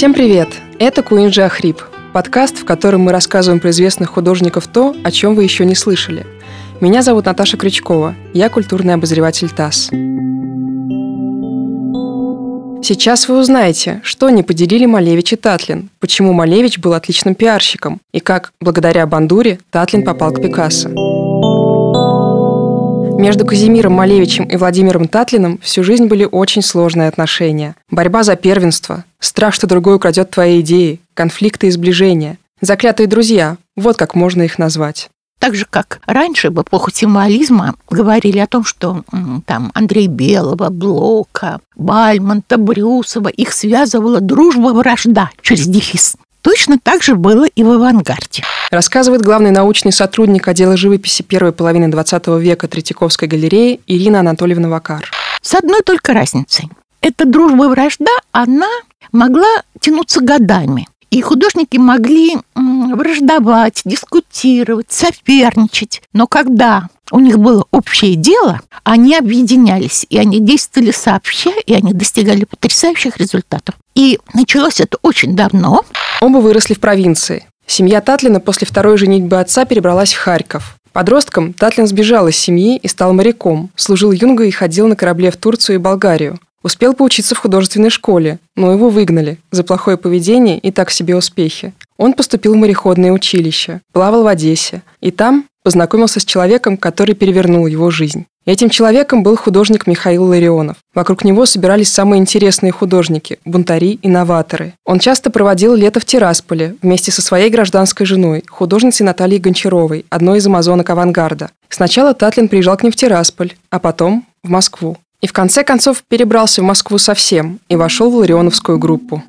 Всем привет! Это Куинджи Ахрип, подкаст, в котором мы рассказываем про известных художников то, о чем вы еще не слышали. Меня зовут Наташа Крючкова, я культурный обозреватель ТАСС. Сейчас вы узнаете, что не поделили Малевич и Татлин, почему Малевич был отличным пиарщиком и как, благодаря Бандуре, Татлин попал к Пикассо. Между Казимиром Малевичем и Владимиром Татлиным всю жизнь были очень сложные отношения. Борьба за первенство, страх, что другой украдет твои идеи, конфликты и сближения. Заклятые друзья – вот как можно их назвать. Так же, как раньше, в эпоху символизма, говорили о том, что там Андрей Белого, Блока, Бальмонта, Брюсова, их связывала дружба-вражда через дефис. Точно так же было и в авангарде. Рассказывает главный научный сотрудник отдела живописи первой половины XX века Третьяковской галереи Ирина Анатольевна Вакар. С одной только разницей. Эта дружба и вражда, она могла тянуться годами. И художники могли враждовать, дискутировать, соперничать. Но когда у них было общее дело, они объединялись, и они действовали сообща, и они достигали потрясающих результатов. И началось это очень давно. Оба выросли в провинции. Семья Татлина после второй женитьбы отца перебралась в Харьков. Подростком Татлин сбежал из семьи и стал моряком, служил юнгой и ходил на корабле в Турцию и Болгарию. Успел поучиться в художественной школе, но его выгнали за плохое поведение и так себе успехи. Он поступил в мореходное училище, плавал в Одессе, и там познакомился с человеком, который перевернул его жизнь. Этим человеком был художник Михаил Ларионов. Вокруг него собирались самые интересные художники, бунтари и новаторы. Он часто проводил лето в Тирасполе вместе со своей гражданской женой, художницей Натальей Гончаровой, одной из амазонок авангарда. Сначала Татлин приезжал к ним в Тирасполь, а потом в Москву. И в конце концов перебрался в Москву совсем и вошел в Ларионовскую группу.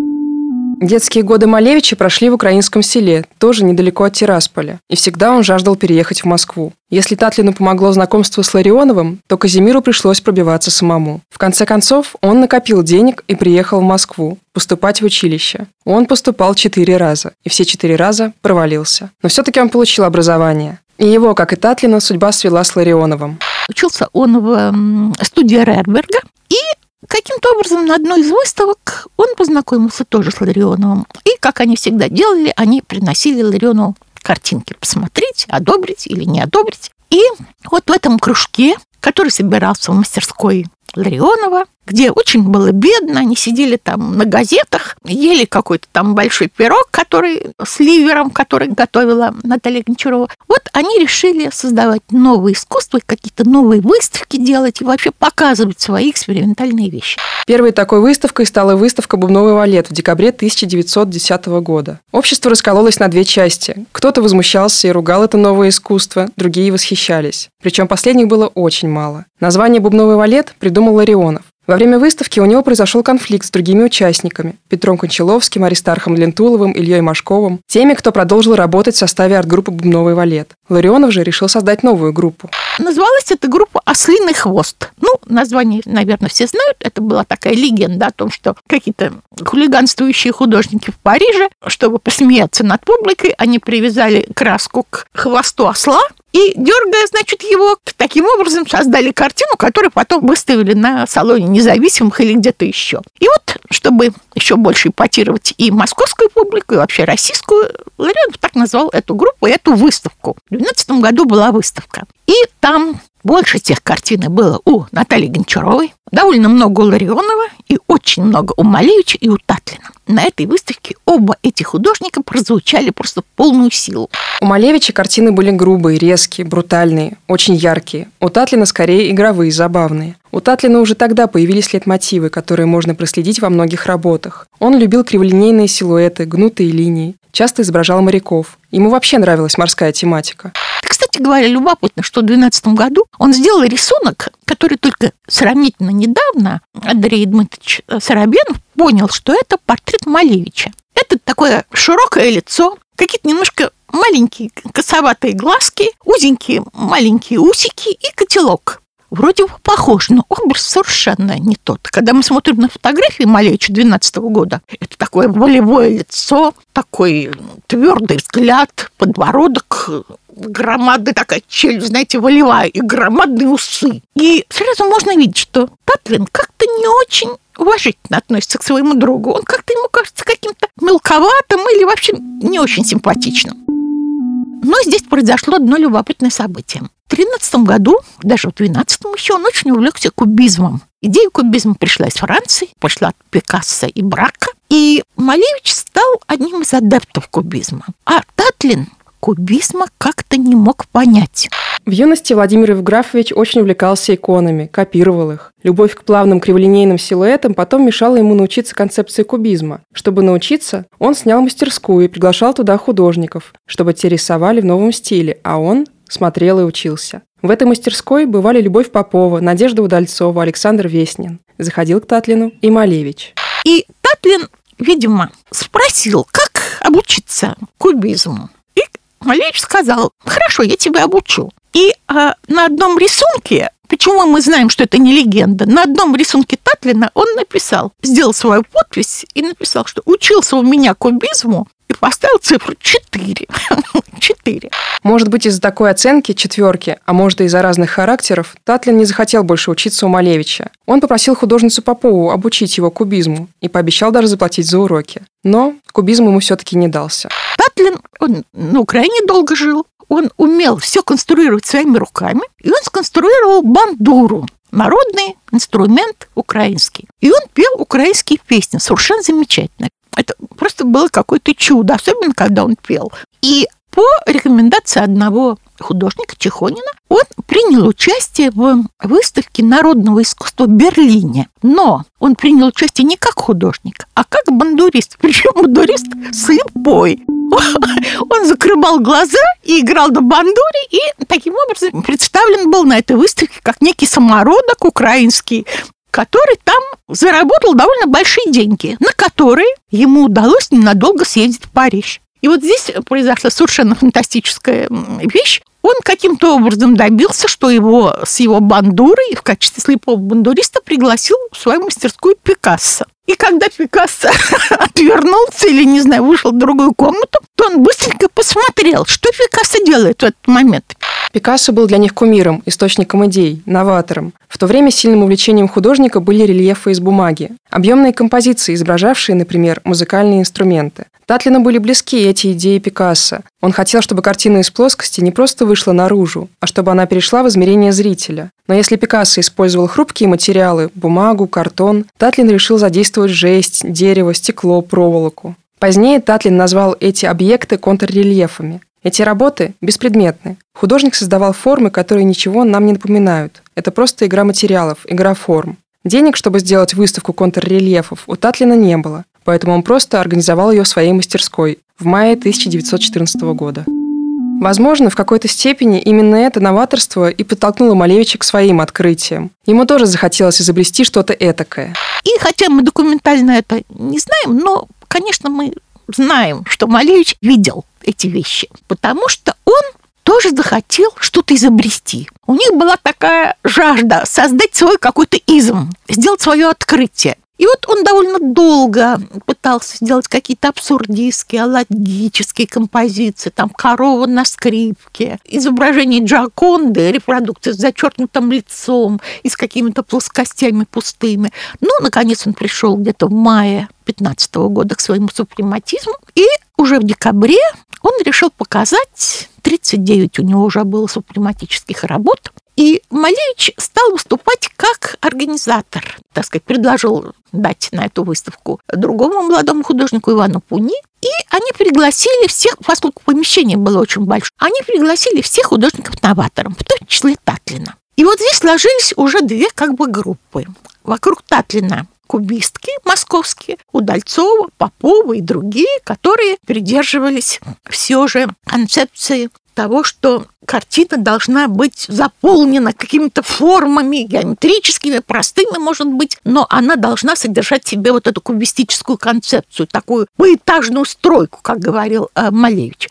Детские годы Малевича прошли в украинском селе, тоже недалеко от Тирасполя, и всегда он жаждал переехать в Москву. Если Татлину помогло знакомство с Ларионовым, то Казимиру пришлось пробиваться самому. В конце концов, он накопил денег и приехал в Москву поступать в училище. Он поступал четыре раза, и все четыре раза провалился. Но все-таки он получил образование. И его, как и Татлина, судьба свела с Ларионовым. Учился он в студии Рерберга, и Каким-то образом на одной из выставок он познакомился тоже с Ларионовым. И, как они всегда делали, они приносили Ларионову картинки посмотреть, одобрить или не одобрить. И вот в этом кружке, который собирался в мастерской Ларионова, где очень было бедно, они сидели там на газетах, ели какой-то там большой пирог, который с ливером, который готовила Наталья Гончарова. Вот они решили создавать новые искусства, какие-то новые выставки делать и вообще показывать свои экспериментальные вещи. Первой такой выставкой стала выставка «Бубновый валет» в декабре 1910 года. Общество раскололось на две части. Кто-то возмущался и ругал это новое искусство, другие восхищались. Причем последних было очень мало. Название «Бубновый валет» придумал Ларионов. Во время выставки у него произошел конфликт с другими участниками – Петром Кончаловским, Аристархом Лентуловым, Ильей Машковым, теми, кто продолжил работать в составе арт-группы «Бубновый валет». Ларионов же решил создать новую группу. Называлась эта группа «Ослиный хвост». Ну, название, наверное, все знают. Это была такая легенда о том, что какие-то хулиганствующие художники в Париже, чтобы посмеяться над публикой, они привязали краску к хвосту осла, и, дергая, значит, его, таким образом создали картину, которую потом выставили на салоне независимых или где-то еще. И вот, чтобы еще больше ипотировать и московскую публику, и вообще российскую, Ларионов так назвал эту группу, эту выставку. В 2012 году была выставка. И там больше тех картин было у Натальи Гончаровой, довольно много у Ларионова и очень много у Малевича и у Татлина. На этой выставке оба эти художника прозвучали просто в полную силу. У Малевича картины были грубые, резкие, брутальные, очень яркие. У Татлина скорее игровые, забавные. У Татлина уже тогда появились лейтмотивы, которые можно проследить во многих работах. Он любил криволинейные силуэты, гнутые линии, часто изображал моряков. Ему вообще нравилась морская тематика. Кстати говоря, любопытно, что в 2012 году он сделал рисунок, который только сравнительно недавно Андрей Дмитриевич Соробенов понял, что это портрет Малевича. Это такое широкое лицо, какие-то немножко маленькие косоватые глазки, узенькие маленькие усики и котелок. Вроде бы похож, но образ совершенно не тот. Когда мы смотрим на фотографии Малевича 12 года, это такое волевое лицо, такой твердый взгляд, подбородок, громадная такая челюсть, знаете, волевая, и громадные усы. И сразу можно видеть, что Татлин как-то не очень уважительно относится к своему другу. Он как-то ему кажется каким-то мелковатым или вообще не очень симпатичным. Но здесь произошло одно любопытное событие. В 13 году, даже в 12 еще, он очень увлекся кубизмом. Идея кубизма пришла из Франции, пошла от Пикассо и Брака. И Малевич стал одним из адептов кубизма. А Татлин кубизма как-то не мог понять. В юности Владимир Евграфович очень увлекался иконами, копировал их. Любовь к плавным криволинейным силуэтам потом мешала ему научиться концепции кубизма. Чтобы научиться, он снял мастерскую и приглашал туда художников, чтобы те рисовали в новом стиле, а он смотрел и учился. В этой мастерской бывали Любовь Попова, Надежда Удальцова, Александр Веснин. Заходил к Татлину и Малевич. И Татлин, видимо, спросил, как обучиться кубизму. И Малевич сказал, хорошо, я тебя обучу. И а, на одном рисунке, почему мы знаем, что это не легенда, на одном рисунке Татлина он написал, сделал свою подпись и написал, что учился у меня кубизму и поставил цифру 4. 4. Может быть, из-за такой оценки, четверки, а может и из-за разных характеров, Татлин не захотел больше учиться у Малевича. Он попросил художницу Попову обучить его кубизму и пообещал даже заплатить за уроки. Но кубизм ему все-таки не дался. Татлин, он на Украине долго жил, он умел все конструировать своими руками, и он сконструировал бандуру, народный инструмент украинский. И он пел украинские песни, совершенно замечательно. Это просто было какое-то чудо, особенно когда он пел. И по рекомендации одного художника Чехонина, он принял участие в выставке народного искусства в Берлине. Но он принял участие не как художник, а как бандурист. Причем бандурист слепой. Он закрывал глаза и играл на бандуре, и таким образом представлен был на этой выставке как некий самородок украинский, который там заработал довольно большие деньги, на которые ему удалось ненадолго съездить в Париж. И вот здесь произошла совершенно фантастическая вещь. Он каким-то образом добился, что его с его бандурой в качестве слепого бандуриста пригласил в свою мастерскую Пикассо. И когда Пикассо отвернулся или, не знаю, вышел в другую комнату, то он быстренько посмотрел, что Пикассо делает в этот момент. Пикассо был для них кумиром, источником идей, новатором. В то время сильным увлечением художника были рельефы из бумаги, объемные композиции, изображавшие, например, музыкальные инструменты. Татлину были близки эти идеи Пикассо. Он хотел, чтобы картина из плоскости не просто вышла наружу, а чтобы она перешла в измерение зрителя. Но если Пикассо использовал хрупкие материалы – бумагу, картон, Татлин решил задействовать жесть, дерево, стекло, проволоку. Позднее Татлин назвал эти объекты контррельефами. Эти работы беспредметны. Художник создавал формы, которые ничего нам не напоминают. Это просто игра материалов, игра форм. Денег, чтобы сделать выставку контррельефов, у Татлина не было, поэтому он просто организовал ее в своей мастерской в мае 1914 года. Возможно, в какой-то степени именно это новаторство и подтолкнуло Малевича к своим открытиям. Ему тоже захотелось изобрести что-то этакое. И хотя мы документально это не знаем, но, конечно, мы знаем, что Малевич видел эти вещи, потому что он тоже захотел что-то изобрести. У них была такая жажда создать свой какой-то изм, сделать свое открытие. И вот он довольно долго пытался сделать какие-то абсурдистские, аллогические композиции, там корова на скрипке, изображение Джаконды, репродукция с зачеркнутым лицом и с какими-то плоскостями пустыми. Ну, наконец он пришел где-то в мае 15 года к своему супрематизму, и уже в декабре он решил показать, 39 у него уже было супрематических работ, и Малевич стал выступать как организатор, так сказать, предложил дать на эту выставку другому молодому художнику Ивану Пуни. И они пригласили всех, поскольку помещение было очень большое, они пригласили всех художников-новаторов, в том числе Татлина. И вот здесь сложились уже две как бы группы. Вокруг Татлина кубистки московские, Удальцова, Попова и другие, которые придерживались все же концепции того, что картина должна быть заполнена какими-то формами геометрическими, простыми, может быть, но она должна содержать в себе вот эту кубистическую концепцию, такую поэтажную стройку, как говорил э, Малевич.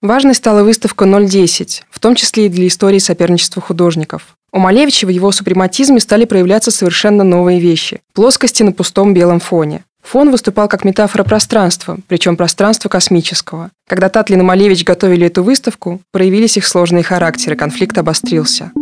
Важной стала выставка 010, в том числе и для истории соперничества художников. У Малевича в его супрематизме стали проявляться совершенно новые вещи – плоскости на пустом белом фоне. Фон выступал как метафора пространства, причем пространства космического. Когда Татлин и Малевич готовили эту выставку, проявились их сложные характеры, конфликт обострился.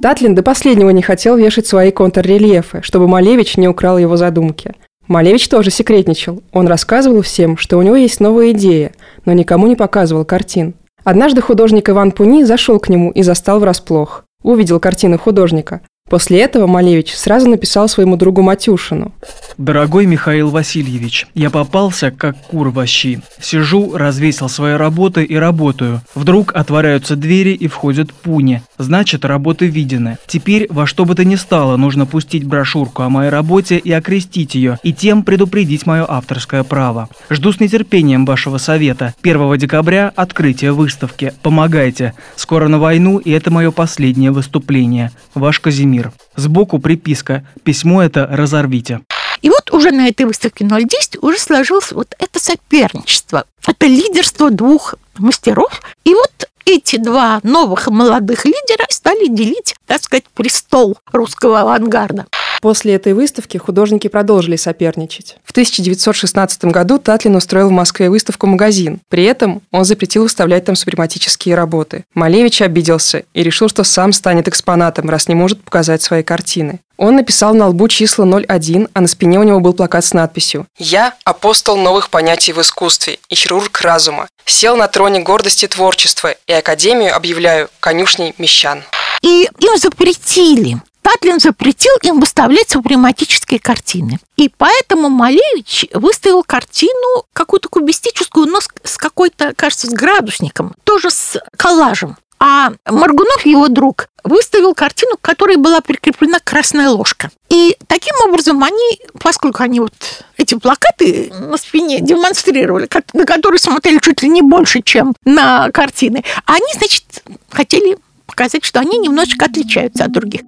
Татлин до последнего не хотел вешать свои контррельефы, чтобы Малевич не украл его задумки. Малевич тоже секретничал. Он рассказывал всем, что у него есть новая идея, но никому не показывал картин. Однажды художник Иван Пуни зашел к нему и застал врасплох. Увидел картины художника. После этого Малевич сразу написал своему другу Матюшину. Дорогой Михаил Васильевич, я попался, как кур в щи. Сижу, развесил свои работы и работаю. Вдруг отворяются двери и входят пуни. Значит, работы видены. Теперь во что бы то ни стало, нужно пустить брошюрку о моей работе и окрестить ее, и тем предупредить мое авторское право. Жду с нетерпением вашего совета. 1 декабря открытие выставки. Помогайте. Скоро на войну, и это мое последнее выступление. Ваш Казимир. Сбоку приписка. Письмо это разорвите. И вот уже на этой выставке 010 уже сложилось вот это соперничество. Это лидерство двух мастеров. И вот эти два новых молодых лидера стали делить, так сказать, престол русского авангарда. После этой выставки художники продолжили соперничать. В 1916 году Татлин устроил в Москве выставку-магазин. При этом он запретил выставлять там супрематические работы. Малевич обиделся и решил, что сам станет экспонатом, раз не может показать свои картины. Он написал на лбу числа 01, а на спине у него был плакат с надписью «Я – апостол новых понятий в искусстве и хирург разума. Сел на троне гордости творчества и Академию объявляю конюшней мещан». И им запретили Татлин запретил им выставлять супрематические картины. И поэтому Малевич выставил картину какую-то кубистическую, но с какой-то, кажется, с градусником, тоже с коллажем. А Маргунов, его друг, выставил картину, к которой была прикреплена красная ложка. И таким образом они, поскольку они вот эти плакаты на спине демонстрировали, на которые смотрели чуть ли не больше, чем на картины, они, значит, хотели показать, что они немножечко отличаются от других.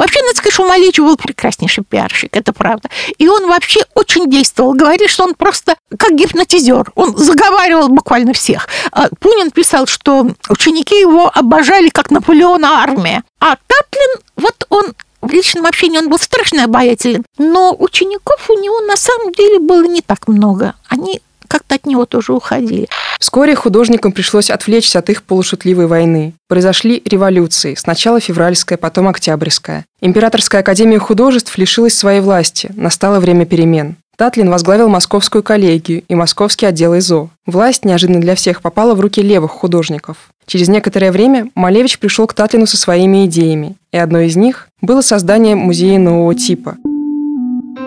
Вообще, надо сказать, что Малевич был прекраснейший пиарщик, это правда. И он вообще очень действовал. Говорит, что он просто как гипнотизер. Он заговаривал буквально всех. А Пунин писал, что ученики его обожали, как Наполеона армия. А Татлин, вот он в личном общении он был страшно обаятелен, но учеников у него на самом деле было не так много. Они как-то от него тоже уходили. Вскоре художникам пришлось отвлечься от их полушутливой войны. Произошли революции, сначала февральская, потом октябрьская. Императорская академия художеств лишилась своей власти, настало время перемен. Татлин возглавил Московскую коллегию и Московский отдел ИЗО. Власть неожиданно для всех попала в руки левых художников. Через некоторое время Малевич пришел к Татлину со своими идеями, и одной из них было создание музея нового типа –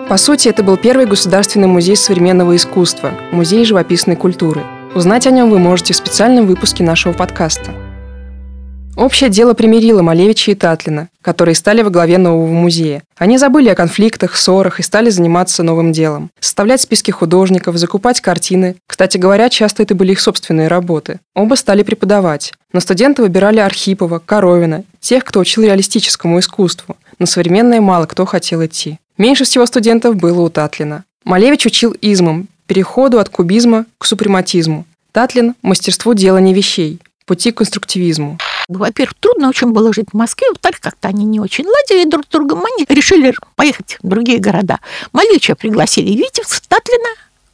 по сути, это был первый государственный музей современного искусства, музей живописной культуры. Узнать о нем вы можете в специальном выпуске нашего подкаста. Общее дело примирило Малевича и Татлина, которые стали во главе нового музея. Они забыли о конфликтах, ссорах и стали заниматься новым делом. Составлять списки художников, закупать картины. Кстати говоря, часто это были их собственные работы. Оба стали преподавать. Но студенты выбирали Архипова, Коровина, тех, кто учил реалистическому искусству. На современное мало кто хотел идти. Меньше всего студентов было у Татлина. Малевич учил измом, переходу от кубизма к супрематизму. Татлин – мастерству делания вещей, пути к конструктивизму. Во-первых, трудно очень было жить в Москве, во-вторых, как-то они не очень ладили друг с другом, они решили поехать в другие города. Малевича пригласили Витебск, Татлина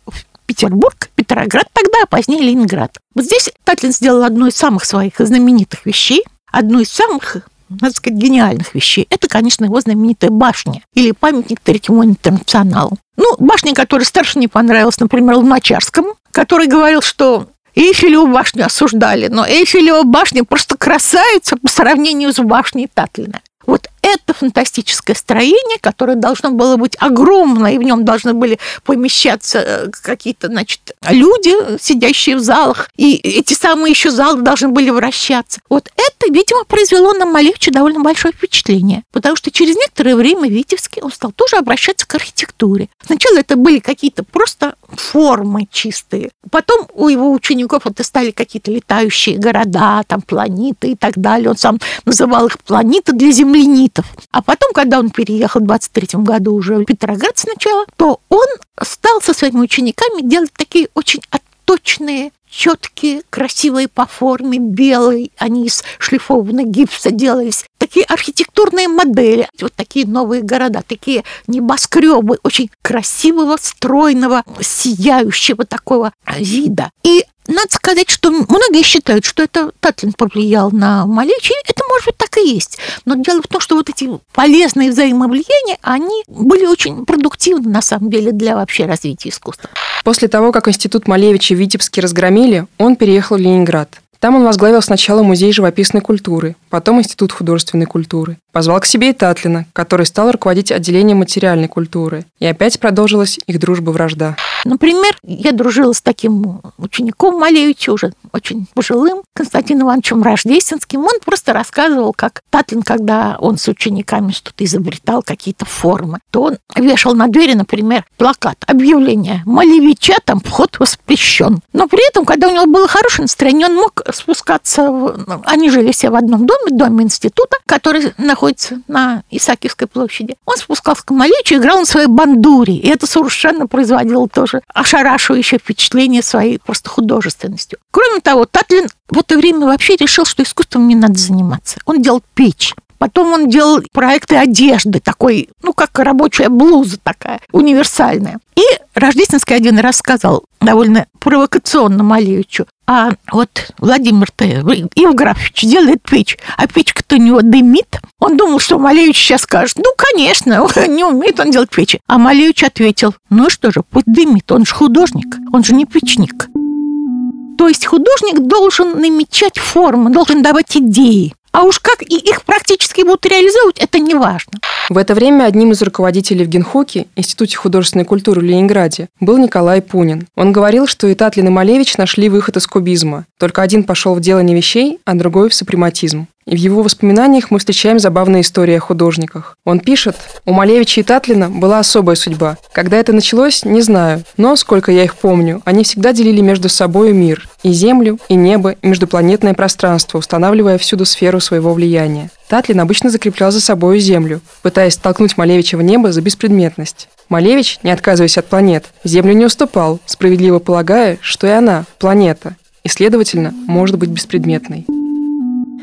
в Петербург, Петроград тогда, а позднее Ленинград. Вот здесь Татлин сделал одну из самых своих знаменитых вещей, одну из самых надо сказать, гениальных вещей. Это, конечно, его знаменитая башня или памятник Третьему интернационалу. Ну, башня, которая старше не понравилась, например, Луначарскому, который говорил, что Эйфелеву башню осуждали, но Эйфелева башня просто красавица по сравнению с башней Татлина. Вот это фантастическое строение, которое должно было быть огромное, и в нем должны были помещаться э, какие-то, значит, люди, сидящие в залах, и эти самые еще залы должны были вращаться. Вот это, видимо, произвело на Малевича довольно большое впечатление, потому что через некоторое время Витебский он стал тоже обращаться к архитектуре. Сначала это были какие-то просто формы чистые. Потом у его учеников это стали какие-то летающие города, там планеты и так далее. Он сам называл их планеты для землянитов. А потом, когда он переехал в 23 году уже в Петроград сначала, то он стал со своими учениками делать такие очень отточные четкие, красивые по форме, белые, они из шлифованного гипса делались. Такие архитектурные модели, вот такие новые города, такие небоскребы, очень красивого, стройного, сияющего такого вида. И надо сказать, что многие считают, что это Татлин повлиял на Малевича. Это, может быть, так и есть. Но дело в том, что вот эти полезные взаимовлияния, они были очень продуктивны, на самом деле, для вообще развития искусства. После того, как институт Малевича в Витебске разгромили, он переехал в Ленинград. Там он возглавил сначала музей живописной культуры, потом Институт художественной культуры. Позвал к себе и Татлина, который стал руководить отделением материальной культуры. И опять продолжилась их дружба-вражда. Например, я дружила с таким учеником Малевича, уже очень пожилым, Константином Ивановичем Рождественским. Он просто рассказывал, как Татлин, когда он с учениками что-то изобретал, какие-то формы, то он вешал на двери, например, плакат, объявление «Малевича, там вход воспрещен». Но при этом, когда у него было хорошее настроение, он мог спускаться... В... Они жили все в одном доме, доме института, который находится на Исаакиевской площади. Он спускался к Малевичу, играл на своей бандуре, и это совершенно производило тоже ошарашивающее впечатление своей просто художественностью. Кроме того, Татлин в это время вообще решил, что искусством не надо заниматься. Он делал печь. Потом он делал проекты одежды, такой, ну, как рабочая блуза такая, универсальная. И Рождественский один раз сказал довольно провокационно Малевичу, а вот Владимир-то Евграфович делает печь, а печка-то у него дымит. Он думал, что Малевич сейчас скажет, ну, конечно, не умеет он делать печи. А Малевич ответил, ну что же, пусть дымит, он же художник, он же не печник. То есть художник должен намечать формы, должен давать идеи. А уж как и их практически будут реализовывать, это не важно. В это время одним из руководителей в Генхуке, Институте художественной культуры в Ленинграде, был Николай Пунин. Он говорил, что и Татлин и Малевич нашли выход из кубизма. Только один пошел в делание вещей, а другой в супрематизм. И в его воспоминаниях мы встречаем забавные истории о художниках. Он пишет, «У Малевича и Татлина была особая судьба. Когда это началось, не знаю, но, сколько я их помню, они всегда делили между собой мир, и землю, и небо, и междупланетное пространство, устанавливая всюду сферу своего влияния. Татлин обычно закреплял за собой землю, пытаясь столкнуть Малевича в небо за беспредметность. Малевич, не отказываясь от планет, Землю не уступал, справедливо полагая, что и она – планета, и, следовательно, может быть беспредметной.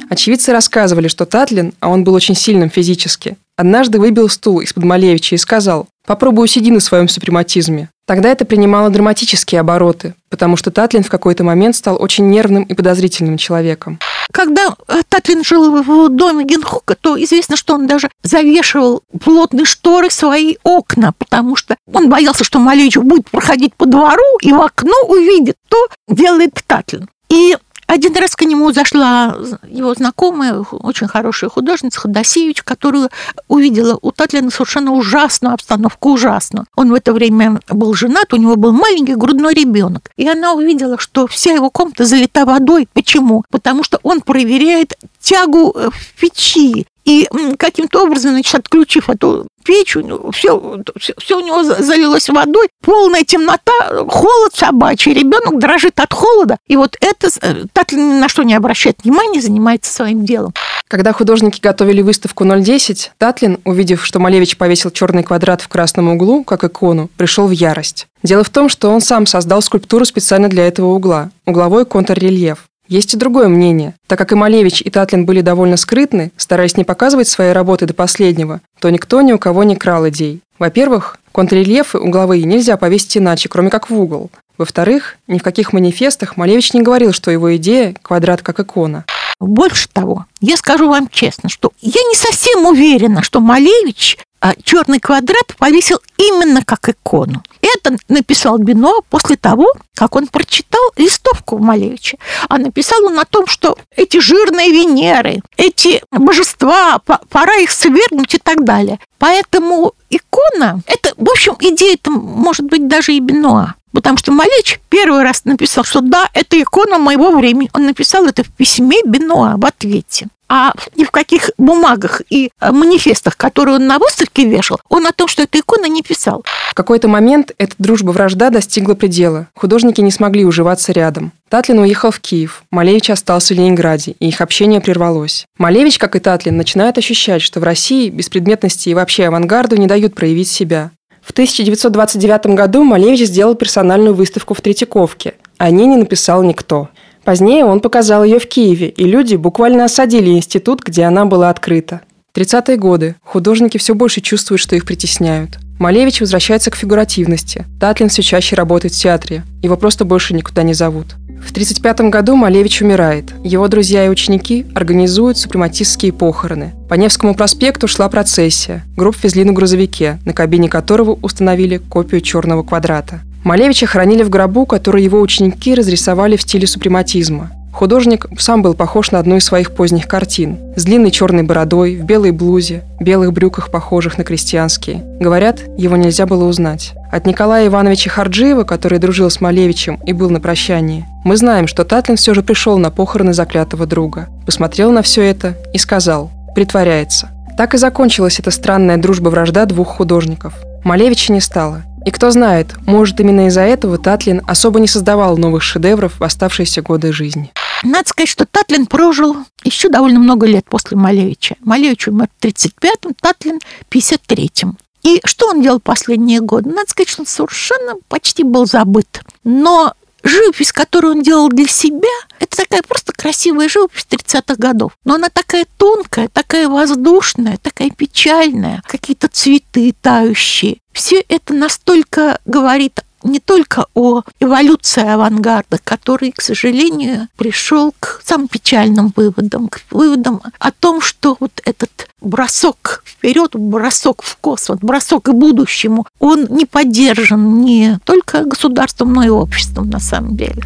Очевидцы рассказывали, что Татлин, а он был очень сильным физически, однажды выбил стул из-под Малевича и сказал «Попробуй усиди на своем супрематизме». Тогда это принимало драматические обороты, потому что Татлин в какой-то момент стал очень нервным и подозрительным человеком. Когда э, Татлин жил в доме Генхука, то известно, что он даже завешивал плотные шторы свои окна, потому что он боялся, что Малевич будет проходить по двору и в окно увидит, то делает Татлин. И один раз к нему зашла его знакомая, очень хорошая художница Ходосевич, которую увидела у Татлина совершенно ужасную обстановку, ужасную. Он в это время был женат, у него был маленький грудной ребенок. И она увидела, что вся его комната залита водой. Почему? Потому что он проверяет тягу в печи. И каким-то образом, значит, отключив эту печь, все, все, все у него залилось водой, полная темнота, холод собачий, ребенок дрожит от холода. И вот это э, так ни на что не обращает внимания, занимается своим делом. Когда художники готовили выставку 010, Татлин, увидев, что Малевич повесил черный квадрат в красном углу, как икону, пришел в ярость. Дело в том, что он сам создал скульптуру специально для этого угла – угловой контррельеф. Есть и другое мнение. Так как и Малевич, и Татлин были довольно скрытны, стараясь не показывать свои работы до последнего, то никто ни у кого не крал идей. Во-первых, контррельефы угловые нельзя повесить иначе, кроме как в угол. Во-вторых, ни в каких манифестах Малевич не говорил, что его идея – квадрат как икона. Больше того, я скажу вам честно, что я не совсем уверена, что Малевич а черный квадрат повесил именно как икону. Это написал Бино после того, как он прочитал листовку Малевича. А написал он о том, что эти жирные Венеры, эти божества, пора их свергнуть и так далее. Поэтому икона, это, в общем, идея это может быть даже и Бенуа. Потому что Малевич первый раз написал, что да, это икона моего времени. Он написал это в письме Бенуа в ответе а ни в каких бумагах и э, манифестах, которые он на выставке вешал, он о том, что эта икона не писал. В какой-то момент эта дружба-вражда достигла предела. Художники не смогли уживаться рядом. Татлин уехал в Киев, Малевич остался в Ленинграде, и их общение прервалось. Малевич, как и Татлин, начинает ощущать, что в России беспредметности и вообще авангарду не дают проявить себя. В 1929 году Малевич сделал персональную выставку в Третьяковке. О ней не написал никто. Позднее он показал ее в Киеве, и люди буквально осадили институт, где она была открыта. 30-е годы. Художники все больше чувствуют, что их притесняют. Малевич возвращается к фигуративности. Татлин все чаще работает в театре. Его просто больше никуда не зовут. В 1935 году Малевич умирает. Его друзья и ученики организуют супрематистские похороны. По Невскому проспекту шла процессия. Гроб везли на грузовике, на кабине которого установили копию черного квадрата. Малевича хоронили в гробу, который его ученики разрисовали в стиле супрематизма. Художник сам был похож на одну из своих поздних картин. С длинной черной бородой, в белой блузе, белых брюках, похожих на крестьянские. Говорят, его нельзя было узнать. От Николая Ивановича Харджиева, который дружил с Малевичем и был на прощании, мы знаем, что Татлин все же пришел на похороны заклятого друга. Посмотрел на все это и сказал «притворяется». Так и закончилась эта странная дружба-вражда двух художников. Малевича не стало. И кто знает, может именно из-за этого Татлин особо не создавал новых шедевров в оставшиеся годы жизни. Надо сказать, что Татлин прожил еще довольно много лет после Малевича. Малевич умер в 35-м, Татлин в 53-м. И что он делал последние годы? Надо сказать, что он совершенно почти был забыт. Но живопись, которую он делал для себя, это такая просто красивая живопись 30-х годов. Но она такая тонкая, такая воздушная, такая печальная, какие-то цветы тающие. Все это настолько говорит не только о эволюции авангарда, который, к сожалению, пришел к самым печальным выводам, к выводам о том, что вот этот бросок вперед, бросок в космос, бросок к будущему, он не поддержан не только государством, но и обществом на самом деле.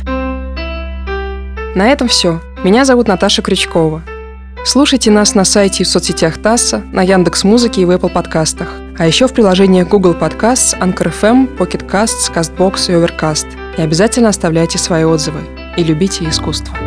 На этом все. Меня зовут Наташа Крючкова. Слушайте нас на сайте и в соцсетях ТАССа, на Яндекс Музыке и в Apple подкастах, а еще в приложениях Google Podcasts, Anchor FM, Pocket Casts, CastBox и Overcast. И обязательно оставляйте свои отзывы. И любите искусство.